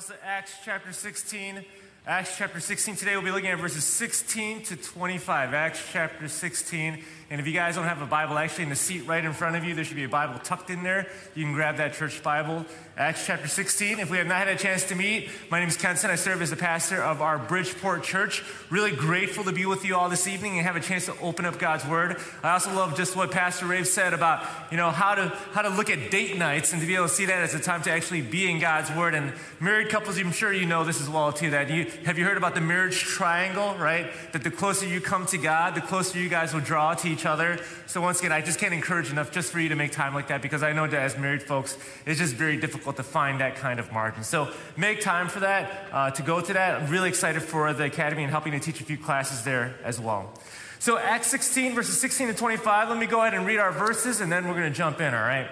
Bibles to Acts chapter 16. Acts chapter 16. Today we'll be looking at verses 16 to 25. Acts chapter 16. And if you guys don't have a Bible, actually in the seat right in front of you, there should be a Bible tucked in there. You can grab that church Bible. Acts chapter 16. If we have not had a chance to meet, my name is Kenson. I serve as the pastor of our Bridgeport church. Really grateful to be with you all this evening and have a chance to open up God's Word. I also love just what Pastor Rave said about, you know, how to, how to look at date nights and to be able to see that as a time to actually be in God's Word. And married couples, I'm sure you know this as well too, that you, have you heard about the marriage triangle, right? That the closer you come to God, the closer you guys will draw to each other. So once again, I just can't encourage enough just for you to make time like that because I know that as married folks, it's just very difficult to find that kind of margin. So make time for that, uh, to go to that. I'm really excited for the academy and helping to teach a few classes there as well. So Acts 16, verses 16 to 25, let me go ahead and read our verses and then we're going to jump in, all right?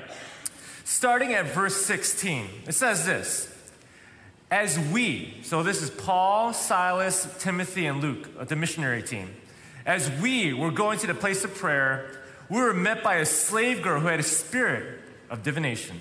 Starting at verse 16, it says this. As we, so this is Paul, Silas, Timothy, and Luke, the missionary team. As we were going to the place of prayer, we were met by a slave girl who had a spirit of divination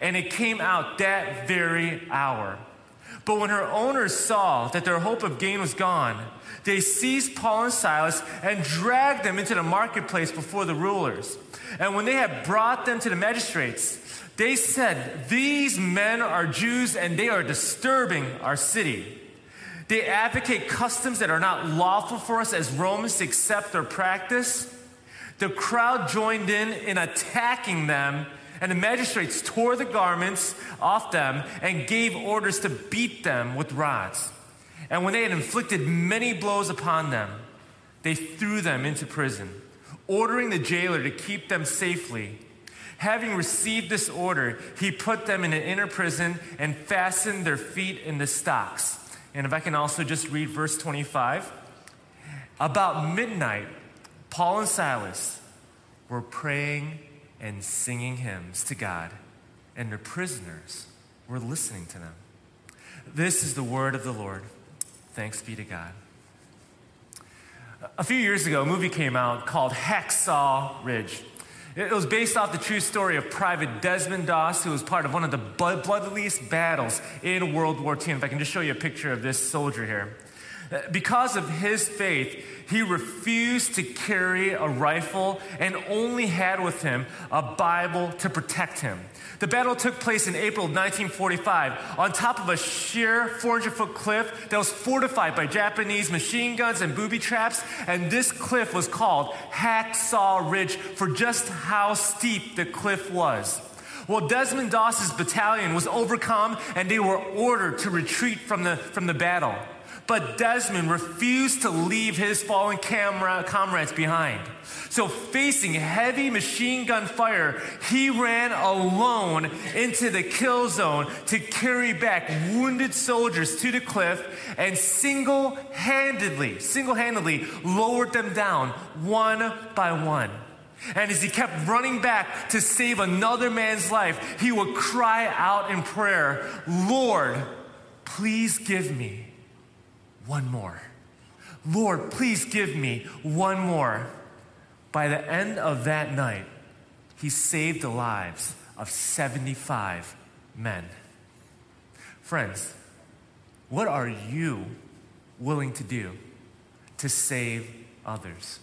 And it came out that very hour. But when her owners saw that their hope of gain was gone, they seized Paul and Silas and dragged them into the marketplace before the rulers. And when they had brought them to the magistrates, they said, These men are Jews and they are disturbing our city. They advocate customs that are not lawful for us as Romans to accept or practice. The crowd joined in in attacking them, and the magistrates tore the garments off them and gave orders to beat them with rods. And when they had inflicted many blows upon them, they threw them into prison, ordering the jailer to keep them safely Having received this order, he put them in an inner prison and fastened their feet in the stocks. And if I can also just read verse 25. About midnight, Paul and Silas were praying and singing hymns to God, and the prisoners were listening to them. This is the word of the Lord. Thanks be to God. A few years ago, a movie came out called Hacksaw Ridge. It was based off the true story of Private Desmond Doss, who was part of one of the bloodiest battles in World War II. If I can just show you a picture of this soldier here. Because of his faith, he refused to carry a rifle and only had with him a Bible to protect him. The battle took place in April of 1945 on top of a sheer 400 foot cliff that was fortified by Japanese machine guns and booby traps. And this cliff was called Hacksaw Ridge for just how steep the cliff was. Well, Desmond Doss's battalion was overcome and they were ordered to retreat from the, from the battle. But Desmond refused to leave his fallen camera, comrades behind. So, facing heavy machine gun fire, he ran alone into the kill zone to carry back wounded soldiers to the cliff and single handedly, single handedly lowered them down one by one. And as he kept running back to save another man's life, he would cry out in prayer, Lord, please give me one more. Lord, please give me one more. By the end of that night, he saved the lives of 75 men. Friends, what are you willing to do to save others?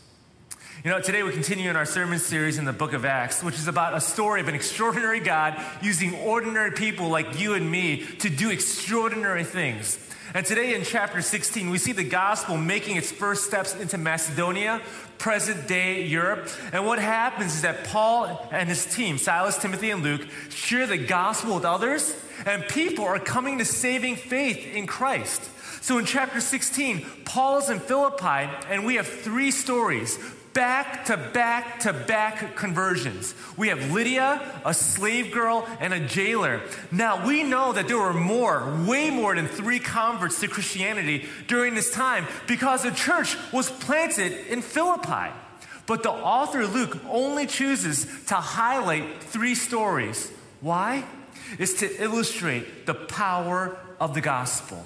You know, today we continue in our sermon series in the book of Acts, which is about a story of an extraordinary God using ordinary people like you and me to do extraordinary things. And today in chapter 16, we see the gospel making its first steps into Macedonia, present day Europe. And what happens is that Paul and his team, Silas, Timothy, and Luke, share the gospel with others, and people are coming to saving faith in Christ. So in chapter 16, Paul is in Philippi, and we have three stories back to back to back conversions. We have Lydia, a slave girl, and a jailer. Now, we know that there were more, way more than three converts to Christianity during this time because the church was planted in Philippi. But the author Luke only chooses to highlight three stories. Why? It's to illustrate the power of the gospel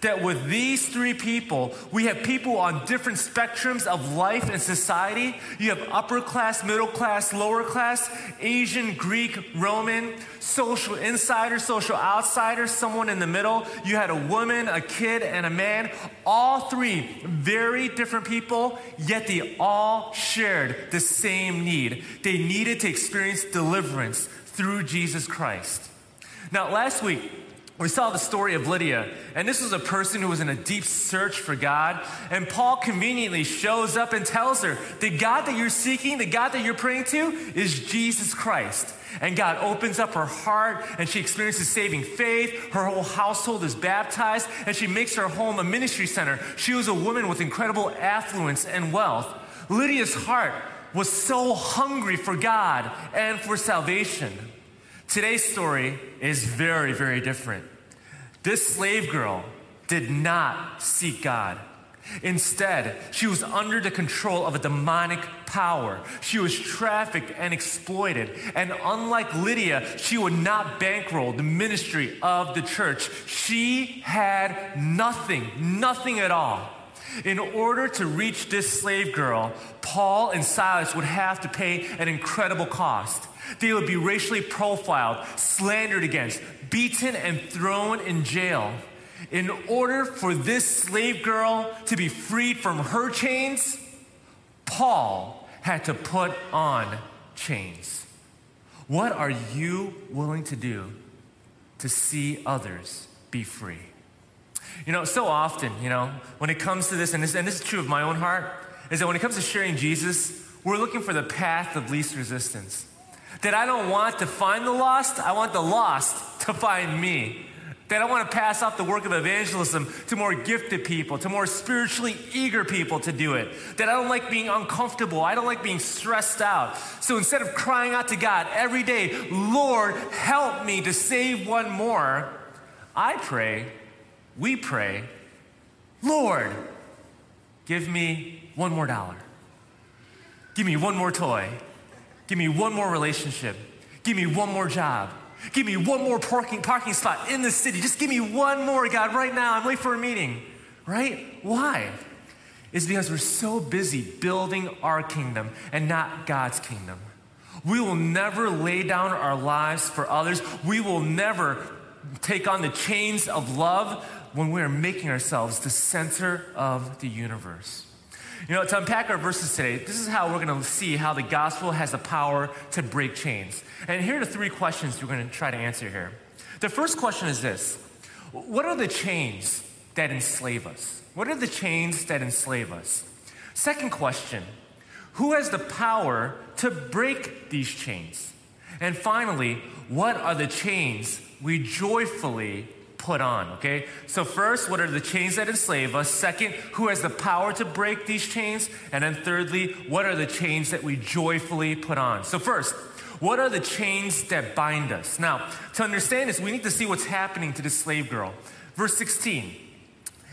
that with these three people, we have people on different spectrums of life and society. You have upper class, middle class, lower class, Asian, Greek, Roman, social insider, social outsider, someone in the middle. You had a woman, a kid, and a man. All three very different people, yet they all shared the same need. They needed to experience deliverance through Jesus Christ. Now, last week, we saw the story of Lydia, and this was a person who was in a deep search for God. And Paul conveniently shows up and tells her, The God that you're seeking, the God that you're praying to, is Jesus Christ. And God opens up her heart, and she experiences saving faith. Her whole household is baptized, and she makes her home a ministry center. She was a woman with incredible affluence and wealth. Lydia's heart was so hungry for God and for salvation. Today's story is very, very different. This slave girl did not seek God. Instead, she was under the control of a demonic power. She was trafficked and exploited. And unlike Lydia, she would not bankroll the ministry of the church. She had nothing, nothing at all. In order to reach this slave girl, Paul and Silas would have to pay an incredible cost. They would be racially profiled, slandered against, beaten, and thrown in jail. In order for this slave girl to be freed from her chains, Paul had to put on chains. What are you willing to do to see others be free? You know, so often, you know, when it comes to this, and this, and this is true of my own heart, is that when it comes to sharing Jesus, we're looking for the path of least resistance. That I don't want to find the lost, I want the lost to find me. That I want to pass off the work of evangelism to more gifted people, to more spiritually eager people to do it. That I don't like being uncomfortable. I don't like being stressed out. So instead of crying out to God every day, Lord, help me to save one more, I pray, we pray, Lord, give me one more dollar. Give me one more toy. Give me one more relationship. Give me one more job. Give me one more parking, parking spot in the city. Just give me one more, God, right now. I'm late for a meeting. Right? Why? Is because we're so busy building our kingdom and not God's kingdom. We will never lay down our lives for others. We will never take on the chains of love when we are making ourselves the center of the universe. You know, to unpack our verses today, this is how we're going to see how the gospel has the power to break chains. And here are the three questions we're going to try to answer here. The first question is this What are the chains that enslave us? What are the chains that enslave us? Second question Who has the power to break these chains? And finally, what are the chains we joyfully put on, okay? So, first, what are the chains that enslave us? Second, who has the power to break these chains? And then, thirdly, what are the chains that we joyfully put on? So, first, what are the chains that bind us? Now, to understand this, we need to see what's happening to this slave girl. Verse 16.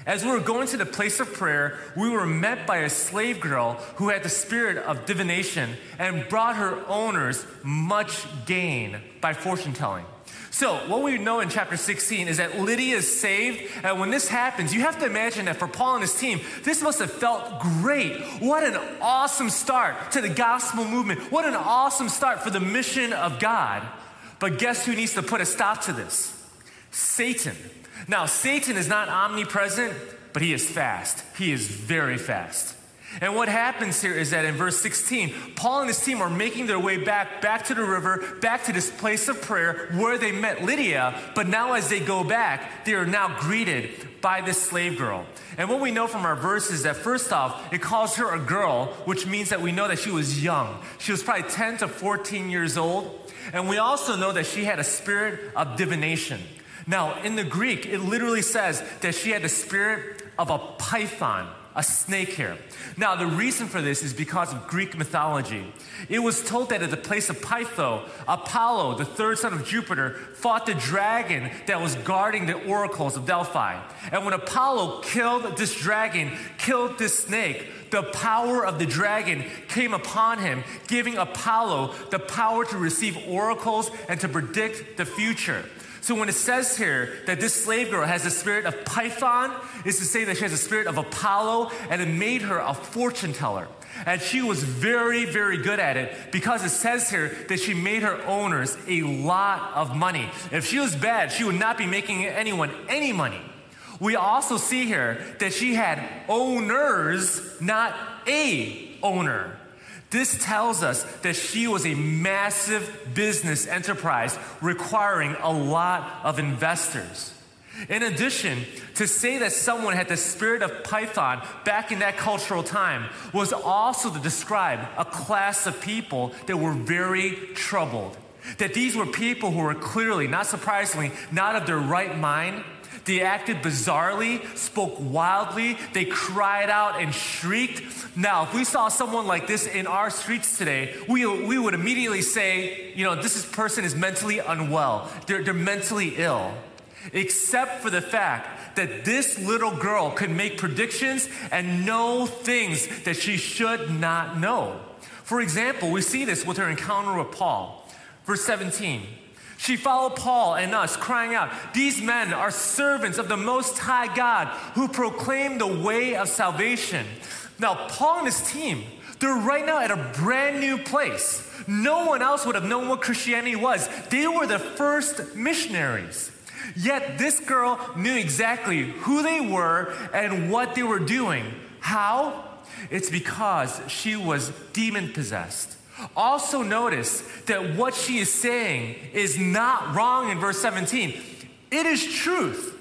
As we were going to the place of prayer, we were met by a slave girl who had the spirit of divination and brought her owners much gain by fortune telling. So, what we know in chapter 16 is that Lydia is saved. And when this happens, you have to imagine that for Paul and his team, this must have felt great. What an awesome start to the gospel movement. What an awesome start for the mission of God. But guess who needs to put a stop to this? Satan. Now, Satan is not omnipresent, but he is fast. He is very fast. And what happens here is that in verse 16, Paul and his team are making their way back, back to the river, back to this place of prayer where they met Lydia. But now, as they go back, they are now greeted by this slave girl. And what we know from our verse is that first off, it calls her a girl, which means that we know that she was young. She was probably 10 to 14 years old. And we also know that she had a spirit of divination. Now, in the Greek, it literally says that she had the spirit of a python, a snake here. Now, the reason for this is because of Greek mythology. It was told that at the place of Pytho, Apollo, the third son of Jupiter, fought the dragon that was guarding the oracles of Delphi. And when Apollo killed this dragon, killed this snake, the power of the dragon came upon him, giving Apollo the power to receive oracles and to predict the future. So when it says here that this slave girl has the spirit of Python, is to say that she has the spirit of Apollo, and it made her a fortune teller. And she was very, very good at it because it says here that she made her owners a lot of money. If she was bad, she would not be making anyone any money. We also see here that she had owners, not a owner. This tells us that she was a massive business enterprise requiring a lot of investors. In addition, to say that someone had the spirit of Python back in that cultural time was also to describe a class of people that were very troubled. That these were people who were clearly, not surprisingly, not of their right mind they acted bizarrely, spoke wildly, they cried out and shrieked. Now, if we saw someone like this in our streets today, we, we would immediately say, you know, this person is mentally unwell, they're, they're mentally ill. Except for the fact that this little girl could make predictions and know things that she should not know. For example, we see this with her encounter with Paul. Verse 17. She followed Paul and us, crying out, These men are servants of the Most High God who proclaim the way of salvation. Now, Paul and his team, they're right now at a brand new place. No one else would have known what Christianity was. They were the first missionaries. Yet this girl knew exactly who they were and what they were doing. How? It's because she was demon possessed. Also, notice that what she is saying is not wrong in verse 17. It is truth.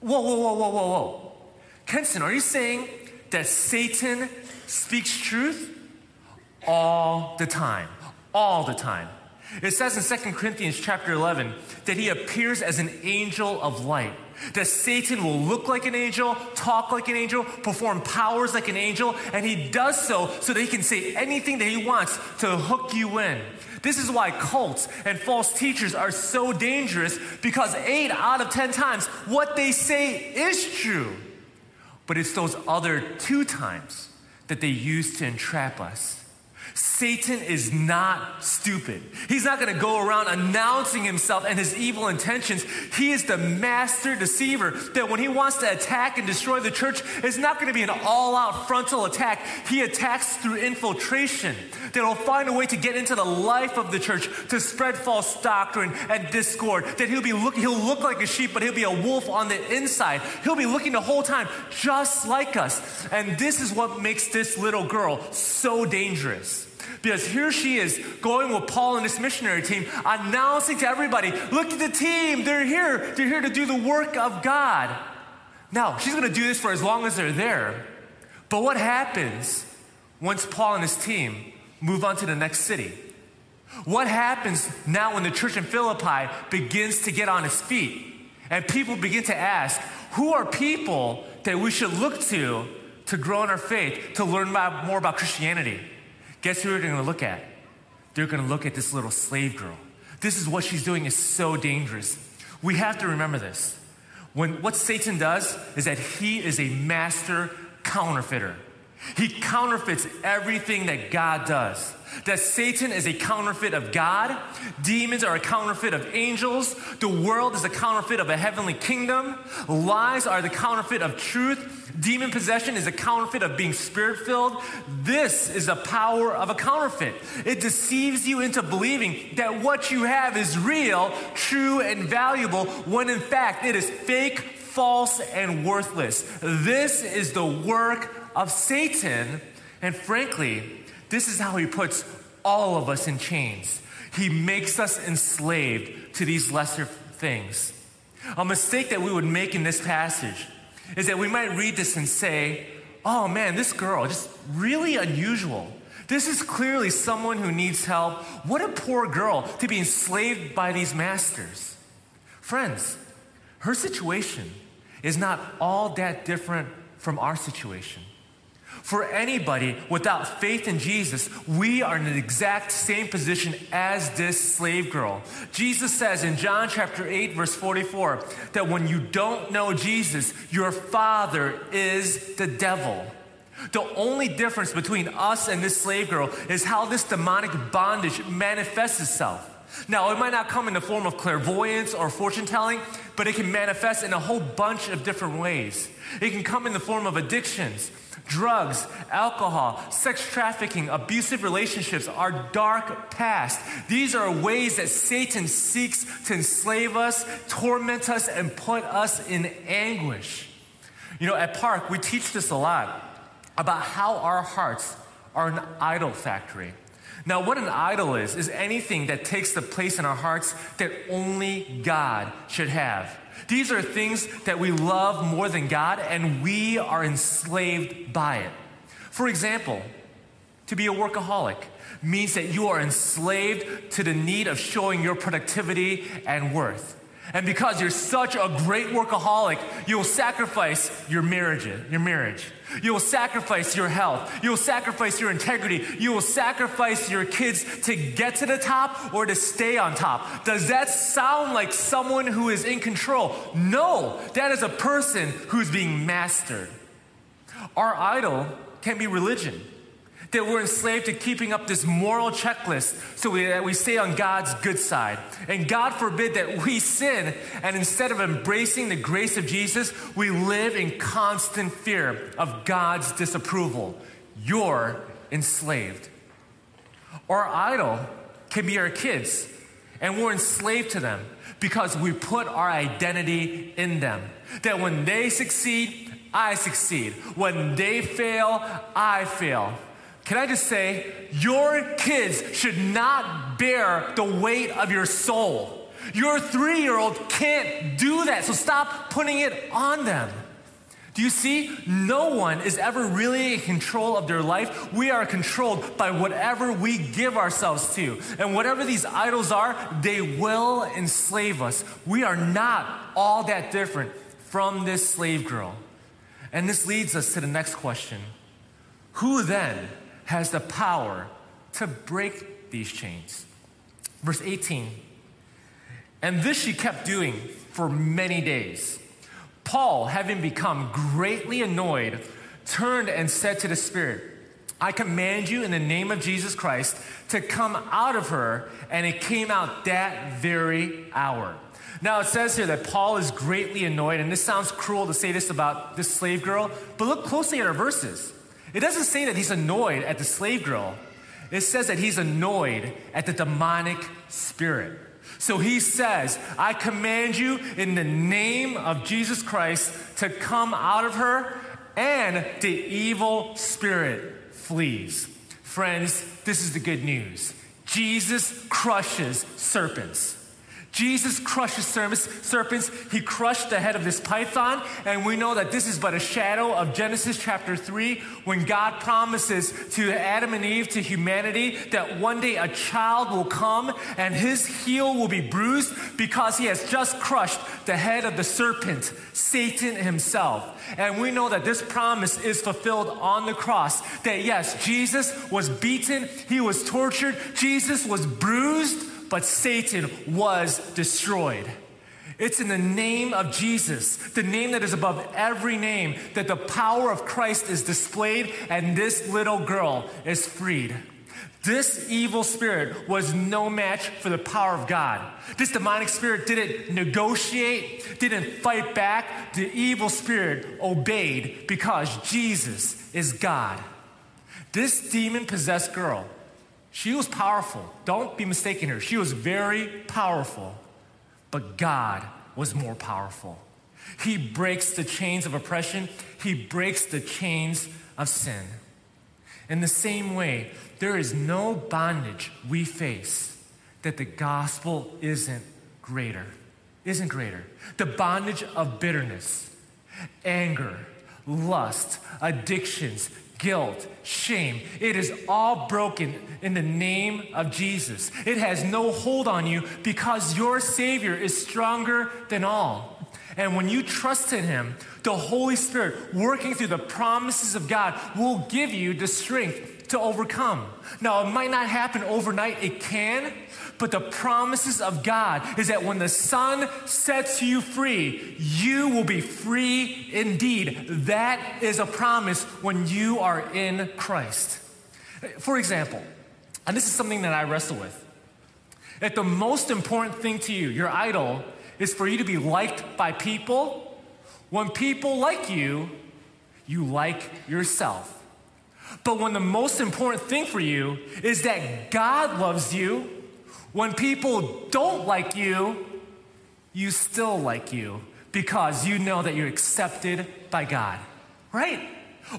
Whoa, whoa, whoa, whoa, whoa, whoa. Kenson, are you saying that Satan speaks truth? All the time. All the time. It says in 2 Corinthians chapter 11 that he appears as an angel of light. That Satan will look like an angel, talk like an angel, perform powers like an angel, and he does so so that he can say anything that he wants to hook you in. This is why cults and false teachers are so dangerous because eight out of ten times what they say is true. But it's those other two times that they use to entrap us. Satan is not stupid. He's not going to go around announcing himself and his evil intentions. He is the master deceiver that when he wants to attack and destroy the church, it's not going to be an all out frontal attack. He attacks through infiltration. That he'll find a way to get into the life of the church, to spread false doctrine and discord. That he'll be look, he'll look like a sheep, but he'll be a wolf on the inside. He'll be looking the whole time just like us. And this is what makes this little girl so dangerous. Because here she is going with Paul and this missionary team, announcing to everybody, look at the team, they're here. They're here to do the work of God. Now, she's going to do this for as long as they're there. But what happens once Paul and his team move on to the next city? What happens now when the church in Philippi begins to get on its feet and people begin to ask, who are people that we should look to to grow in our faith, to learn more about Christianity? Guess who they're going to look at? They're going to look at this little slave girl. This is what she's doing is so dangerous. We have to remember this. When what Satan does is that he is a master counterfeiter. He counterfeits everything that God does that Satan is a counterfeit of God, demons are a counterfeit of angels, the world is a counterfeit of a heavenly kingdom, lies are the counterfeit of truth, demon possession is a counterfeit of being spirit filled. This is the power of a counterfeit. It deceives you into believing that what you have is real, true, and valuable, when in fact it is fake, false, and worthless. This is the work of Satan, and frankly, this is how he puts all of us in chains. He makes us enslaved to these lesser things. A mistake that we would make in this passage is that we might read this and say, oh man, this girl, just really unusual. This is clearly someone who needs help. What a poor girl to be enslaved by these masters. Friends, her situation is not all that different from our situation. For anybody without faith in Jesus, we are in the exact same position as this slave girl. Jesus says in John chapter 8, verse 44, that when you don't know Jesus, your father is the devil. The only difference between us and this slave girl is how this demonic bondage manifests itself. Now, it might not come in the form of clairvoyance or fortune telling, but it can manifest in a whole bunch of different ways. It can come in the form of addictions, drugs, alcohol, sex trafficking, abusive relationships, our dark past. These are ways that Satan seeks to enslave us, torment us, and put us in anguish. You know, at Park, we teach this a lot about how our hearts are an idol factory. Now, what an idol is, is anything that takes the place in our hearts that only God should have. These are things that we love more than God, and we are enslaved by it. For example, to be a workaholic means that you are enslaved to the need of showing your productivity and worth. And because you're such a great workaholic, you'll sacrifice your marriage, your marriage. You'll sacrifice your health. You'll sacrifice your integrity. You will sacrifice your kids to get to the top or to stay on top. Does that sound like someone who is in control? No, that is a person who's being mastered. Our idol can be religion that we're enslaved to keeping up this moral checklist so we, that we stay on God's good side. And God forbid that we sin, and instead of embracing the grace of Jesus, we live in constant fear of God's disapproval. You're enslaved. Our idol can be our kids, and we're enslaved to them because we put our identity in them. That when they succeed, I succeed. When they fail, I fail. Can I just say, your kids should not bear the weight of your soul. Your three year old can't do that, so stop putting it on them. Do you see? No one is ever really in control of their life. We are controlled by whatever we give ourselves to. And whatever these idols are, they will enslave us. We are not all that different from this slave girl. And this leads us to the next question Who then has the power to break these chains. Verse 18 And this she kept doing for many days. Paul, having become greatly annoyed, turned and said to the Spirit, I command you in the name of Jesus Christ to come out of her. And it came out that very hour. Now it says here that Paul is greatly annoyed, and this sounds cruel to say this about this slave girl, but look closely at our verses. It doesn't say that he's annoyed at the slave girl, it says that he's annoyed at the demonic spirit. So he says, I command you in the name of Jesus Christ to come out of her, and the evil spirit flees. Friends, this is the good news Jesus crushes serpents. Jesus crushes serpents. He crushed the head of this python. And we know that this is but a shadow of Genesis chapter 3 when God promises to Adam and Eve, to humanity, that one day a child will come and his heel will be bruised because he has just crushed the head of the serpent, Satan himself. And we know that this promise is fulfilled on the cross. That yes, Jesus was beaten, he was tortured, Jesus was bruised but Satan was destroyed. It's in the name of Jesus, the name that is above every name, that the power of Christ is displayed and this little girl is freed. This evil spirit was no match for the power of God. This demonic spirit didn't negotiate, didn't fight back. The evil spirit obeyed because Jesus is God. This demon possessed girl she was powerful. Don't be mistaken here. She was very powerful, but God was more powerful. He breaks the chains of oppression, He breaks the chains of sin. In the same way, there is no bondage we face that the gospel isn't greater. Isn't greater. The bondage of bitterness, anger, lust, addictions, guilt, shame. It is all broken in the name of Jesus. It has no hold on you because your Savior is stronger than all. And when you trust in Him, the Holy Spirit, working through the promises of God, will give you the strength to overcome. Now, it might not happen overnight, it can, but the promises of God is that when the Son sets you free, you will be free indeed. That is a promise when you are in Christ. For example, and this is something that I wrestle with, that the most important thing to you, your idol, is for you to be liked by people. When people like you, you like yourself. But when the most important thing for you is that God loves you, when people don't like you, you still like you because you know that you're accepted by God, right?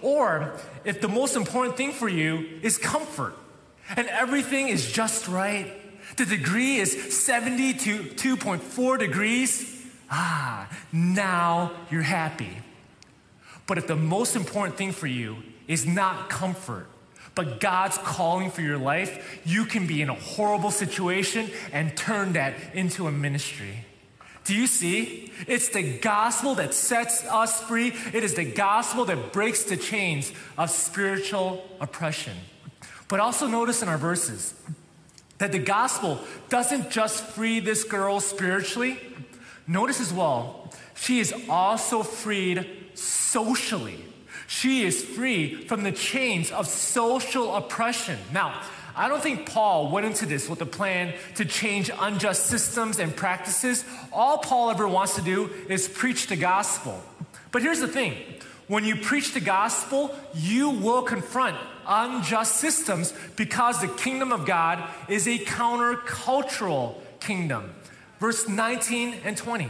Or if the most important thing for you is comfort and everything is just right, the degree is 72.4 degrees, ah, now you're happy. But if the most important thing for you is not comfort, but God's calling for your life, you can be in a horrible situation and turn that into a ministry. Do you see? It's the gospel that sets us free. It is the gospel that breaks the chains of spiritual oppression. But also notice in our verses that the gospel doesn't just free this girl spiritually. Notice as well, she is also freed socially. She is free from the chains of social oppression. Now, I don't think Paul went into this with a plan to change unjust systems and practices. All Paul ever wants to do is preach the gospel. But here's the thing when you preach the gospel, you will confront unjust systems because the kingdom of God is a countercultural kingdom. Verse 19 and 20.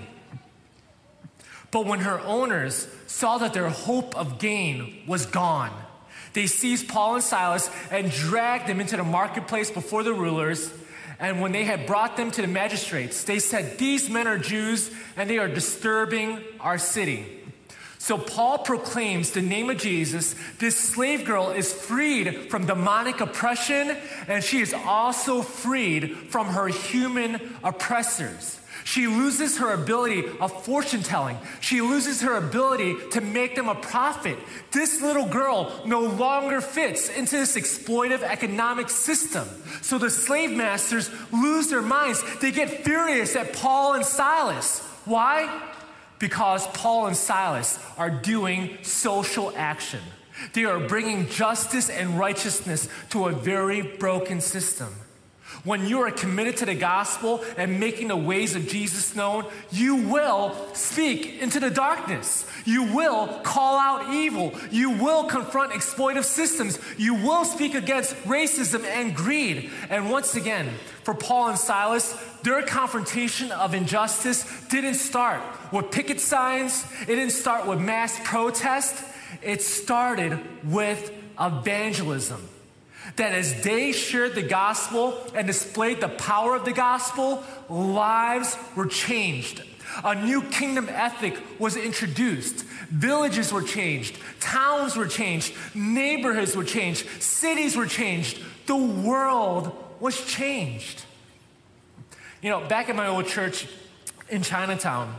But when her owners saw that their hope of gain was gone, they seized Paul and Silas and dragged them into the marketplace before the rulers. And when they had brought them to the magistrates, they said, These men are Jews and they are disturbing our city. So Paul proclaims the name of Jesus. This slave girl is freed from demonic oppression, and she is also freed from her human oppressors. She loses her ability of fortune telling. She loses her ability to make them a profit. This little girl no longer fits into this exploitive economic system. So the slave masters lose their minds. They get furious at Paul and Silas. Why? Because Paul and Silas are doing social action. They are bringing justice and righteousness to a very broken system. When you are committed to the gospel and making the ways of Jesus known, you will speak into the darkness. You will call out evil. You will confront exploitive systems. You will speak against racism and greed. And once again, for Paul and Silas, their confrontation of injustice didn't start with picket signs, it didn't start with mass protest. It started with evangelism that as they shared the gospel and displayed the power of the gospel, lives were changed. A new kingdom ethic was introduced. Villages were changed. Towns were changed. Neighborhoods were changed. Cities were changed. The world was changed. You know, back at my old church in Chinatown,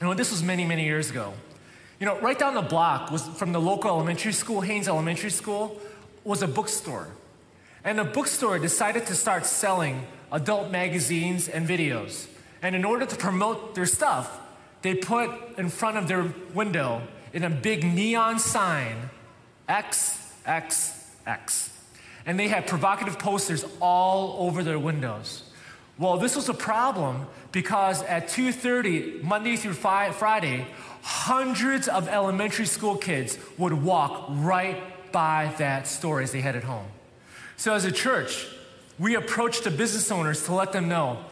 you know, this was many, many years ago. You know, right down the block was from the local elementary school, Haines Elementary School, was a bookstore. And the bookstore decided to start selling adult magazines and videos. And in order to promote their stuff, they put in front of their window in a big neon sign XXX. And they had provocative posters all over their windows. Well, this was a problem because at 2:30 Monday through Friday, hundreds of elementary school kids would walk right by that store as they headed home. So, as a church, we approach the business owners to let them know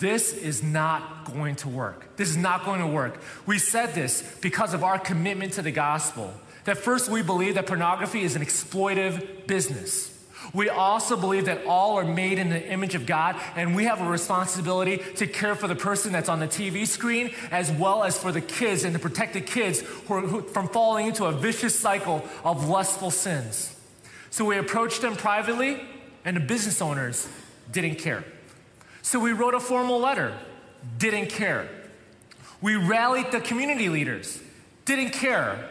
this is not going to work. This is not going to work. We said this because of our commitment to the gospel. That first, we believe that pornography is an exploitive business. We also believe that all are made in the image of God, and we have a responsibility to care for the person that's on the TV screen, as well as for the kids and to protect the kids who are, who, from falling into a vicious cycle of lustful sins. So we approached them privately, and the business owners didn't care. So we wrote a formal letter, didn't care. We rallied the community leaders, didn't care.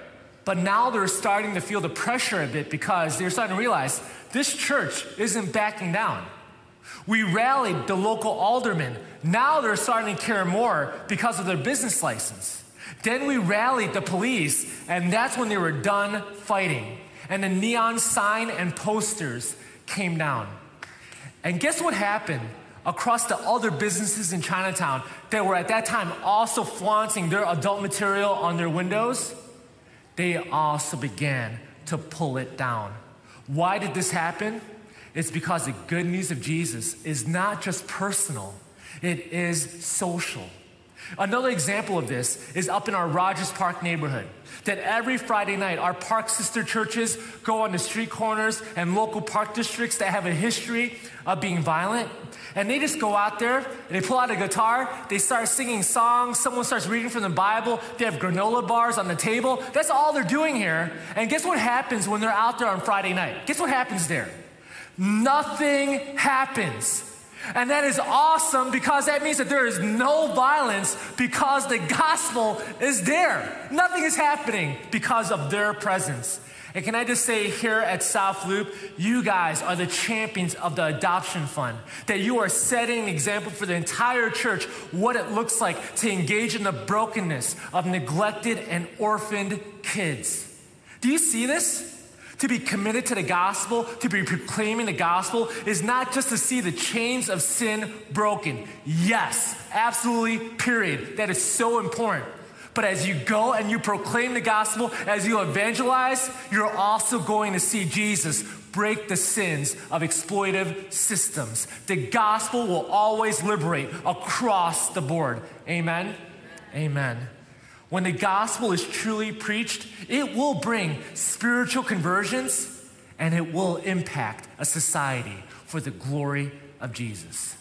But now they're starting to feel the pressure a bit because they're starting to realize this church isn't backing down. We rallied the local aldermen. Now they're starting to care more because of their business license. Then we rallied the police, and that's when they were done fighting. And the neon sign and posters came down. And guess what happened across the other businesses in Chinatown that were at that time also flaunting their adult material on their windows? They also began to pull it down. Why did this happen? It's because the good news of Jesus is not just personal, it is social. Another example of this is up in our Rogers Park neighborhood. That every Friday night, our park sister churches go on the street corners and local park districts that have a history of being violent. And they just go out there, and they pull out a guitar, they start singing songs, someone starts reading from the Bible, they have granola bars on the table. That's all they're doing here. And guess what happens when they're out there on Friday night? Guess what happens there? Nothing happens. And that is awesome because that means that there is no violence because the gospel is there. Nothing is happening because of their presence. And can I just say here at South Loop, you guys are the champions of the adoption fund. That you are setting an example for the entire church what it looks like to engage in the brokenness of neglected and orphaned kids. Do you see this? To be committed to the gospel, to be proclaiming the gospel, is not just to see the chains of sin broken. Yes, absolutely, period. That is so important. But as you go and you proclaim the gospel, as you evangelize, you're also going to see Jesus break the sins of exploitive systems. The gospel will always liberate across the board. Amen? Amen. When the gospel is truly preached, it will bring spiritual conversions and it will impact a society for the glory of Jesus.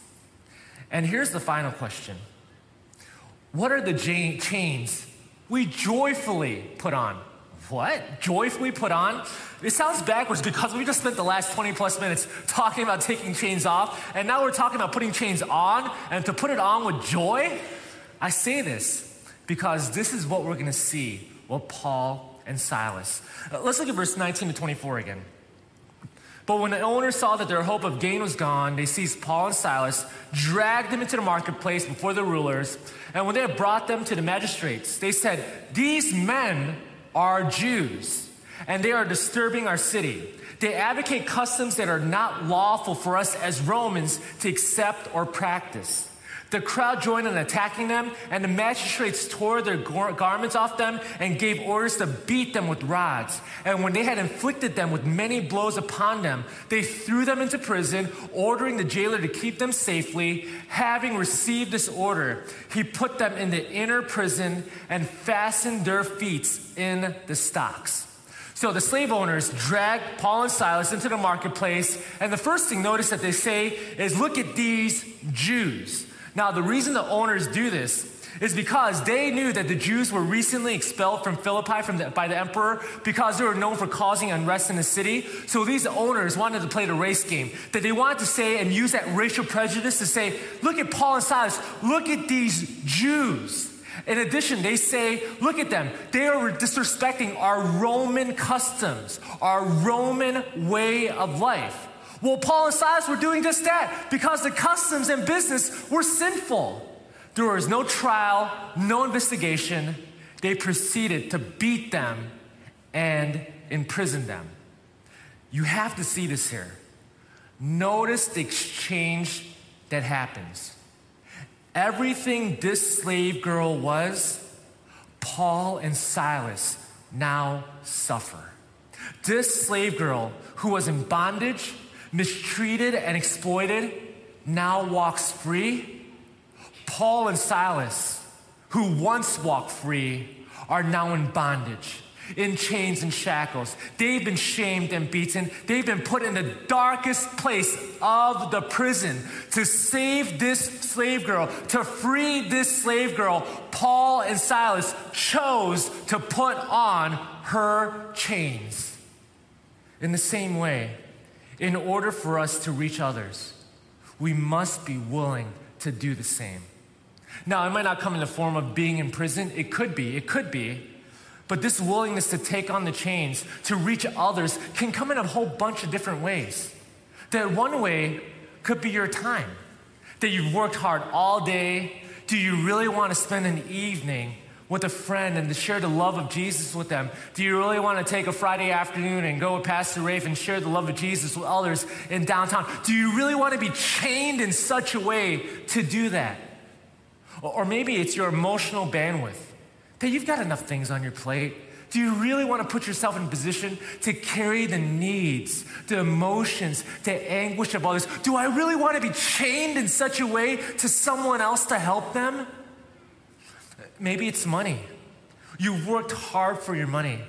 And here's the final question What are the chains we joyfully put on? What? Joyfully put on? It sounds backwards because we just spent the last 20 plus minutes talking about taking chains off, and now we're talking about putting chains on, and to put it on with joy. I say this because this is what we're going to see with Paul and Silas. Uh, let's look at verse 19 to 24 again. But when the owners saw that their hope of gain was gone, they seized Paul and Silas, dragged them into the marketplace before the rulers, and when they had brought them to the magistrates, they said, These men are Jews, and they are disturbing our city. They advocate customs that are not lawful for us as Romans to accept or practice. The crowd joined in attacking them, and the magistrates tore their garments off them and gave orders to beat them with rods. And when they had inflicted them with many blows upon them, they threw them into prison, ordering the jailer to keep them safely. Having received this order, he put them in the inner prison and fastened their feet in the stocks. So the slave owners drag Paul and Silas into the marketplace, and the first thing notice that they say is, Look at these Jews. Now, the reason the owners do this is because they knew that the Jews were recently expelled from Philippi from the, by the emperor because they were known for causing unrest in the city. So these owners wanted to play the race game. That they wanted to say and use that racial prejudice to say, look at Paul and Silas, look at these Jews. In addition, they say, look at them. They are disrespecting our Roman customs, our Roman way of life. Well, Paul and Silas were doing just that because the customs and business were sinful. There was no trial, no investigation. They proceeded to beat them and imprison them. You have to see this here. Notice the exchange that happens. Everything this slave girl was, Paul and Silas now suffer. This slave girl who was in bondage, mistreated and exploited, now walks free. Paul and Silas, who once walked free, are now in bondage, in chains and shackles. They've been shamed and beaten. They've been put in the darkest place of the prison. To save this slave girl, to free this slave girl, Paul and Silas chose to put on her chains. In the same way, in order for us to reach others, we must be willing to do the same. Now, it might not come in the form of being in prison. It could be, it could be. But this willingness to take on the chains, to reach others, can come in a whole bunch of different ways. That one way could be your time. That you've worked hard all day. Do you really want to spend an evening with a friend and to share the love of Jesus with them? Do you really want to take a Friday afternoon and go with Pastor Rafe and share the love of Jesus with others in downtown? Do you really want to be chained in such a way to do that? Or maybe it's your emotional bandwidth that you've got enough things on your plate. Do you really want to put yourself in position to carry the needs, the emotions, the anguish of others? Do I really want to be chained in such a way to someone else to help them? Maybe it's money. You've worked hard for your money.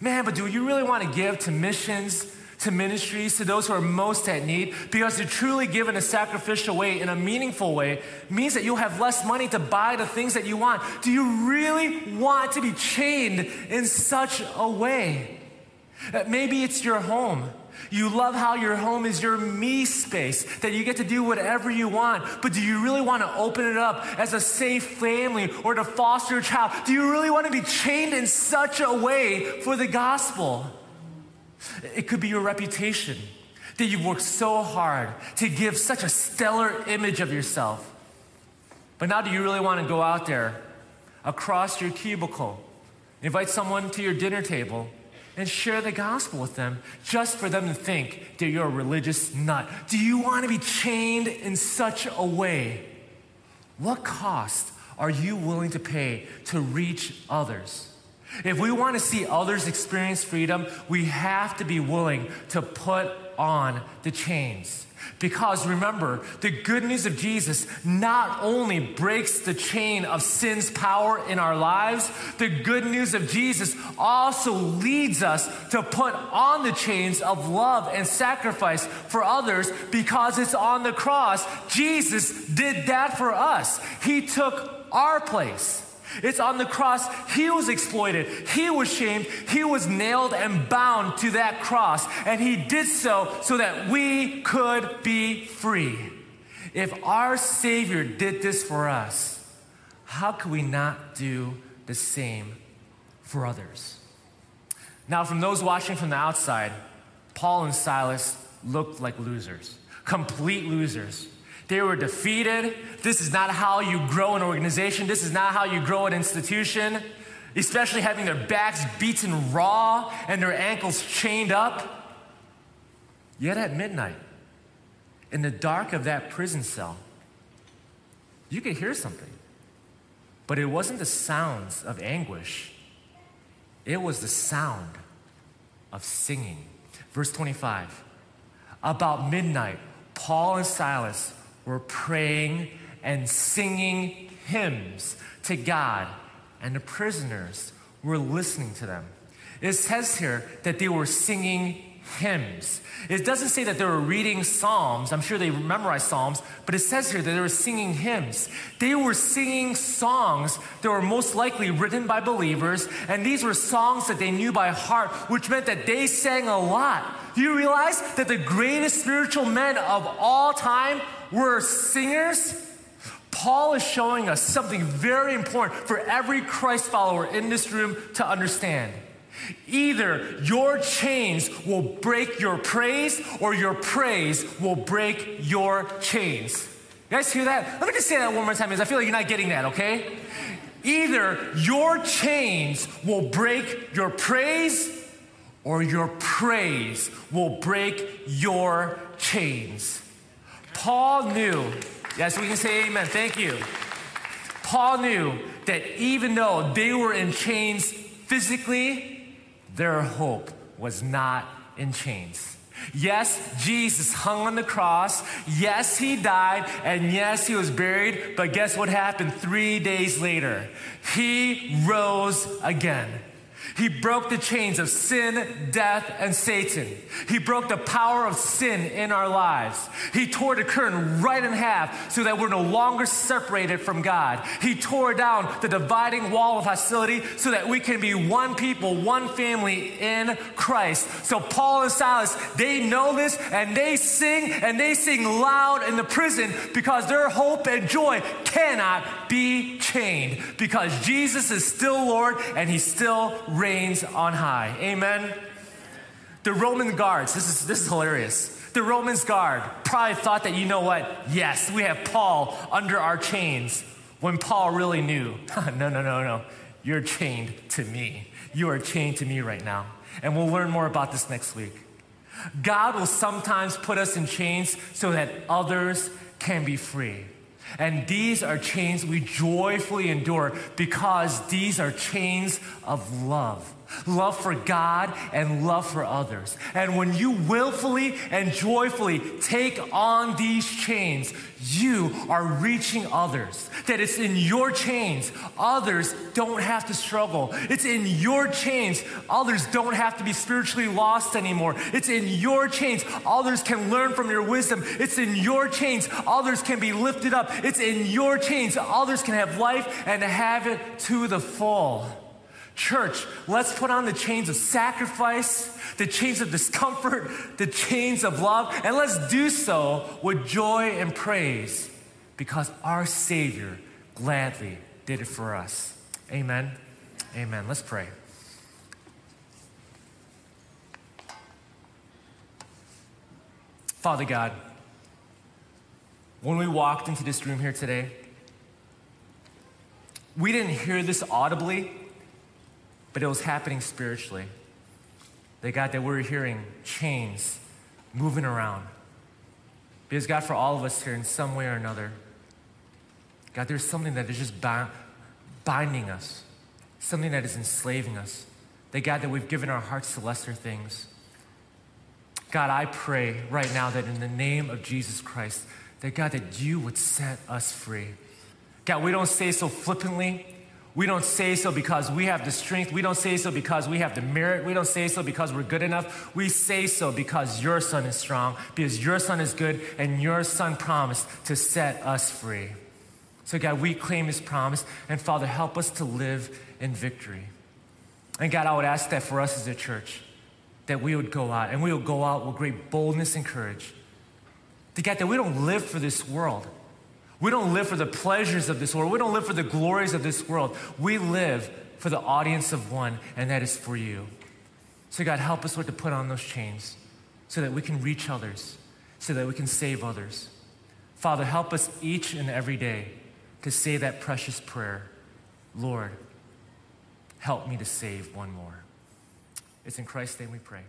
Man, but do you really want to give to missions, to ministries, to those who are most at need, because to truly give in a sacrificial way, in a meaningful way, means that you'll have less money to buy the things that you want. Do you really want to be chained in such a way? Maybe it's your home. You love how your home is your me space, that you get to do whatever you want. But do you really want to open it up as a safe family or to foster a child? Do you really want to be chained in such a way for the gospel? It could be your reputation that you've worked so hard to give such a stellar image of yourself. But now, do you really want to go out there across your cubicle, invite someone to your dinner table, and share the gospel with them just for them to think that you're a religious nut? Do you want to be chained in such a way? What cost are you willing to pay to reach others? If we want to see others experience freedom, we have to be willing to put on the chains. Because remember, the good news of Jesus not only breaks the chain of sin's power in our lives, the good news of Jesus also leads us to put on the chains of love and sacrifice for others because it's on the cross. Jesus did that for us, He took our place. It's on the cross. He was exploited. He was shamed. He was nailed and bound to that cross. And he did so so that we could be free. If our Savior did this for us, how could we not do the same for others? Now, from those watching from the outside, Paul and Silas looked like losers, complete losers. They were defeated. This is not how you grow an organization. This is not how you grow an institution, especially having their backs beaten raw and their ankles chained up. Yet at midnight, in the dark of that prison cell, you could hear something. But it wasn't the sounds of anguish, it was the sound of singing. Verse 25. About midnight, Paul and Silas were praying and singing hymns to God, and the prisoners were listening to them. It says here that they were singing hymns. It doesn't say that they were reading psalms. I'm sure they memorized psalms, but it says here that they were singing hymns. They were singing songs that were most likely written by believers, and these were songs that they knew by heart, which meant that they sang a lot. Do you realize that the greatest spiritual men of all time were singers, Paul is showing us something very important for every Christ follower in this room to understand. Either your chains will break your praise, or your praise will break your chains. You guys hear that? Let me just say that one more time because I feel like you're not getting that, okay? Either your chains will break your praise, or your praise will break your chains. Paul knew, yes, we can say amen, thank you. Paul knew that even though they were in chains physically, their hope was not in chains. Yes, Jesus hung on the cross. Yes, he died. And yes, he was buried. But guess what happened three days later? He rose again. He broke the chains of sin, death, and Satan. He broke the power of sin in our lives. He tore the curtain right in half so that we're no longer separated from God. He tore down the dividing wall of hostility so that we can be one people, one family in Christ. So Paul and Silas, they know this and they sing and they sing loud in the prison because their hope and joy cannot be chained because Jesus is still Lord and he still reigns on high. Amen. The Roman guards, this is this is hilarious. The Romans guard probably thought that you know what? Yes, we have Paul under our chains. When Paul really knew, no, no, no, no. You're chained to me. You are chained to me right now. And we'll learn more about this next week. God will sometimes put us in chains so that others can be free. And these are chains we joyfully endure because these are chains of love love for God and love for others. And when you willfully and joyfully take on these chains, you are reaching others. That it's in your chains, others don't have to struggle. It's in your chains, others don't have to be spiritually lost anymore. It's in your chains, others can learn from your wisdom. It's in your chains, others can be lifted up. It's in your chains, others can have life and have it to the full. Church, let's put on the chains of sacrifice, the chains of discomfort, the chains of love, and let's do so with joy and praise because our Savior gladly did it for us. Amen. Amen. Let's pray. Father God, when we walked into this room here today, we didn't hear this audibly but it was happening spiritually. That God, that we're hearing chains moving around. Because God, for all of us here in some way or another, God, there's something that is just binding us, something that is enslaving us. That God, that we've given our hearts to lesser things. God, I pray right now that in the name of Jesus Christ, that God, that you would set us free. God, we don't say so flippantly. We don't say so because we have the strength. We don't say so because we have the merit. We don't say so because we're good enough. We say so because your son is strong, because your son is good, and your son promised to set us free. So, God, we claim his promise, and Father, help us to live in victory. And God, I would ask that for us as a church, that we would go out and we would go out with great boldness and courage. To get that we don't live for this world. We don't live for the pleasures of this world. We don't live for the glories of this world. We live for the audience of one, and that is for you. So, God, help us, Lord, to put on those chains so that we can reach others, so that we can save others. Father, help us each and every day to say that precious prayer Lord, help me to save one more. It's in Christ's name we pray.